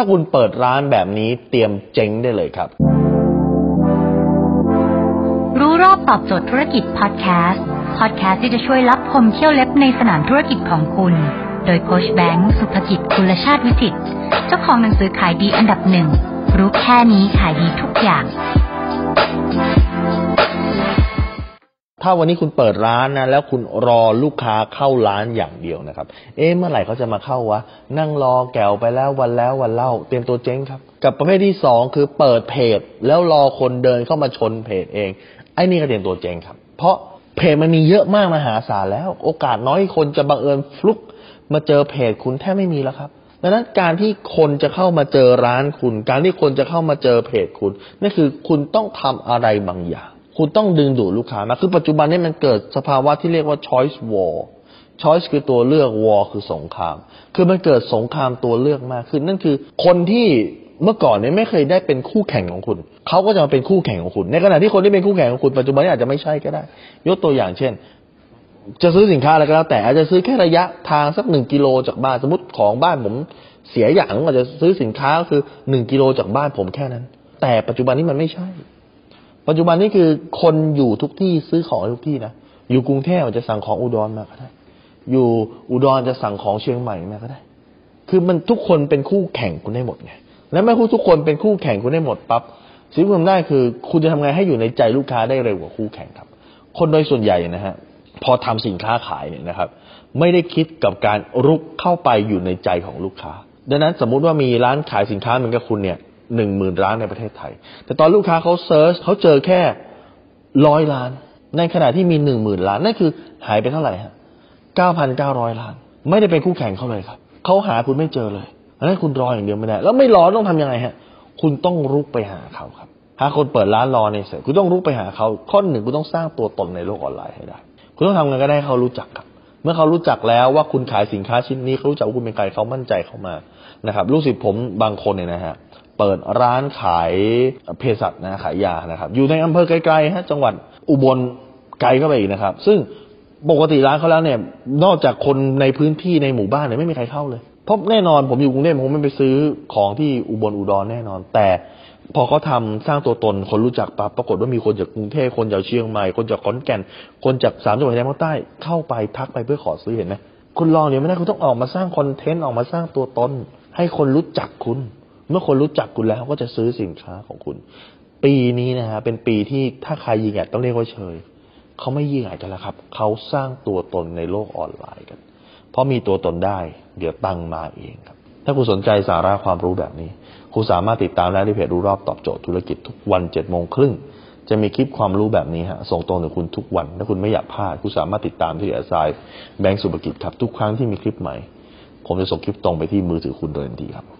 ถ้าคุณเปิดร้านแบบนี้เตรียมเจ๊งได้เลยครับ รู้รอบตอบโจทย์ธุรกิจพอดแคสต์พอดแคสต์ที่จะช่วยรับพมเที่ยวเล็บในสนามธุรกิจของคุณ โดยโคชแบงค์สุภกิจคุณชาติวิจิตเจ้าของหนังสือขายดีอันดับหนึ่งรู้แค่นี้ขายดีทุกอย่าง ถ้าวันนี้คุณเปิดร้านนะแล้วคุณรอลูกค้าเข้าร้านอย่างเดียวนะครับ เอ๊ะเมื่อไหร่เขาจะมาเข้าวะนั่งรอแกวไปแล้ววันแล้ววันเล่า เตรียมตัวเจ๊งครับ กับประเภทที่สองคือเปิดเพจแล้วรอคนเดินเข้ามาชนเพจเองไอ้นี่ก็เตรียมตัวเจ๊งครับ เพราะเพจมันมีเยอะมากมหาศาลแล้ว โอกาสน้อยคนจะบังเอิญฟลุกมาเจอเพจคุณแทบไม่มีแล้วครับดังนั้นการที่คนจะเข้ามาเจอร้านคุณ การที่คนจะเข้ามาเจอเพจคุณนั่นคือคุณต้องทำอะไรบางอย่าง คุณต้องดึงดูดลูกค้ามาคือปัจจุบันนี้มันเกิดสภาวะที่เรียกว่า choice war choice คือตัวเลือก war คือสงคราม คือมันเกิดสงครามตัวเลือกมากขึ้น นั่นคือคนที่เมื่อก่อนเนี่ยไม่เคยได้เป็นคู่แข่งของคุณ เขาก็จะมาเป็นคู่แข่งของคุณ ในขณะที่คนที่เป็นคู่แข่งของคุณปัจจุบันนี้อาจจะไม่ใช่ก็ได้ ยกตัวอย่างเช่น จะซื้อสินค้าอะไรก็แล้วแต่อาจจะซื้อแค่ระยะทางสักหนึ่งกิโลจากบ้านสมมติของบ้านผมเสียอย่างผมอาจจะซื้อสินค้าก็คือหนึ่งกิโลจากบ้านผมแค่นั้น แต่ปัจจุบันนี้มันไม่ใช่ ปัจจุบันนี้คือคนอยู่ทุกที่ซื้อของทุกที่นะอยู่กรุงเทพอาจจะสั่งของอุดรมาก็ได้ อยู่อุดรจะสั่งของเชียงใหม่มาก็ได้ คือมันทุกคนเป็นคู่แข่งคุณได้หมดไงและเมื่ทุกคนเป็นคู่แข่งคุณได้หมดปั๊บสิ่งที่คุณทำได้คือ คุณจะทำไงให้อยู่ในใจลูกค้าได้เร็วกว่าคู่แข่งครับ คนโดยส่วนใหญ่นะฮะพอทำสินค้าขายเนี่ยนะครับ ไม่ได้คิดกับการรุกเข้าไปอยู่ในใจของลูกค้า ดังนั้นสมมุติว่ามีร้านขายสินค้าเหมือนกับคุณเนี่ย หนึ่งหมื่นร้านในประเทศไทย แต่ตอนลูกค้าเขาเซิร์ชเขาเจอแค่ร้อยล้าน ในขณะที่มีหนึ่งหมื่นล้านนั่นคือหายไปเท่าไหร่ฮะเก้าพันเก้าร้อยล้าน ไม่ได้เป็นคู่แข่งเขาเลยครับเขาหาคุณไม่เจอเลยอันนั้นคุณรออย่างเดียวไม่ได้แล้วไม่รอต้องทำยังไงฮะ คุณต้องรุกไปหาเขาครับหาคนเปิดร้านรอเนี่ยเสร็จคุณต้องรุกไปหาเขาข้อหนึ่งคุณต้องสร้างตัวตนในโลกออนไลน์ให้ได้ คุณต้องทำไงก็ได้เขารู้จักครับเมื่อเขารู้จักแล้วว่าคุณขายสินค้าชิ้นนี้เขารู้จักว่าคุณเป็นใครเขามั่นใจเขามานะครับลูกศิษย์ผมบางคนเนี่ยนะฮะ เปิดร้านขายเภสัชนะขายยานะครับอยู่ในอำเภอไกลๆฮะจังหวัดอุบลไกลก็ไปอีกนะครับ ซึ่งปกติร้านเขาแล้วเนี่ย นอกจากคนในพื้นที่ในหมู่บ้านเนี่ยไม่มีใครเข้าเลยเพราะแน่นอนผมอยู่กรุงเทพผมไม่ไปซื้อของที่อุบลอุดรแน่นอน แต่พอเขาทาสร้างตัวตนคนรู้จักปั๊บปรากฏว่ามีคนจากกรุงเทพคนจากเชียงใหม่คนจากขอนแก่น คนจากสามจังหวัดชายแดนภาคใต้เข้าไปทักไปเพื่อขอซื้อเห็นไหมคุณลองเนี่ยไม่ได้คุณต้องออกมาสร้างคอนเทนต์ออกมาสร้างตัวตน ให้คนรู้จักคุณ เมื่อคนรู้จักคุณแล้วก็จะซื้อสินค้าของคุณ ปีนี้นะฮะเป็นปีที่ถ้าใครยิงแอดต้องเรียกว่าเชยเขาไม่ยิงแอดกันแล้วครับเขาสร้างตัวตนในโลกออนไลน์กัน เพราะมีตัวตนได้ เดี๋ยวตังมาเองครับ ถ้าคุณสนใจสาระความรู้แบบนี้ คุณสามารถติดตามได้ที่เพจรู้รอบตอบโจทย์ธุรกิจทุกวันเจ็ดโมงครึ่งจะมีคลิปความรู้แบบนี้ฮะส่งตรงถึงคุณทุกวัน ถ้าคุณไม่อยากพลาด คุณสามารถติดตามที่แอสไซแบงก์สุภกิจครับ ทุกครั้งที่มีคลิปใหม่ ผมจะส่งคลิปตรงไปที่มือถือคุณโดยทันทีครับ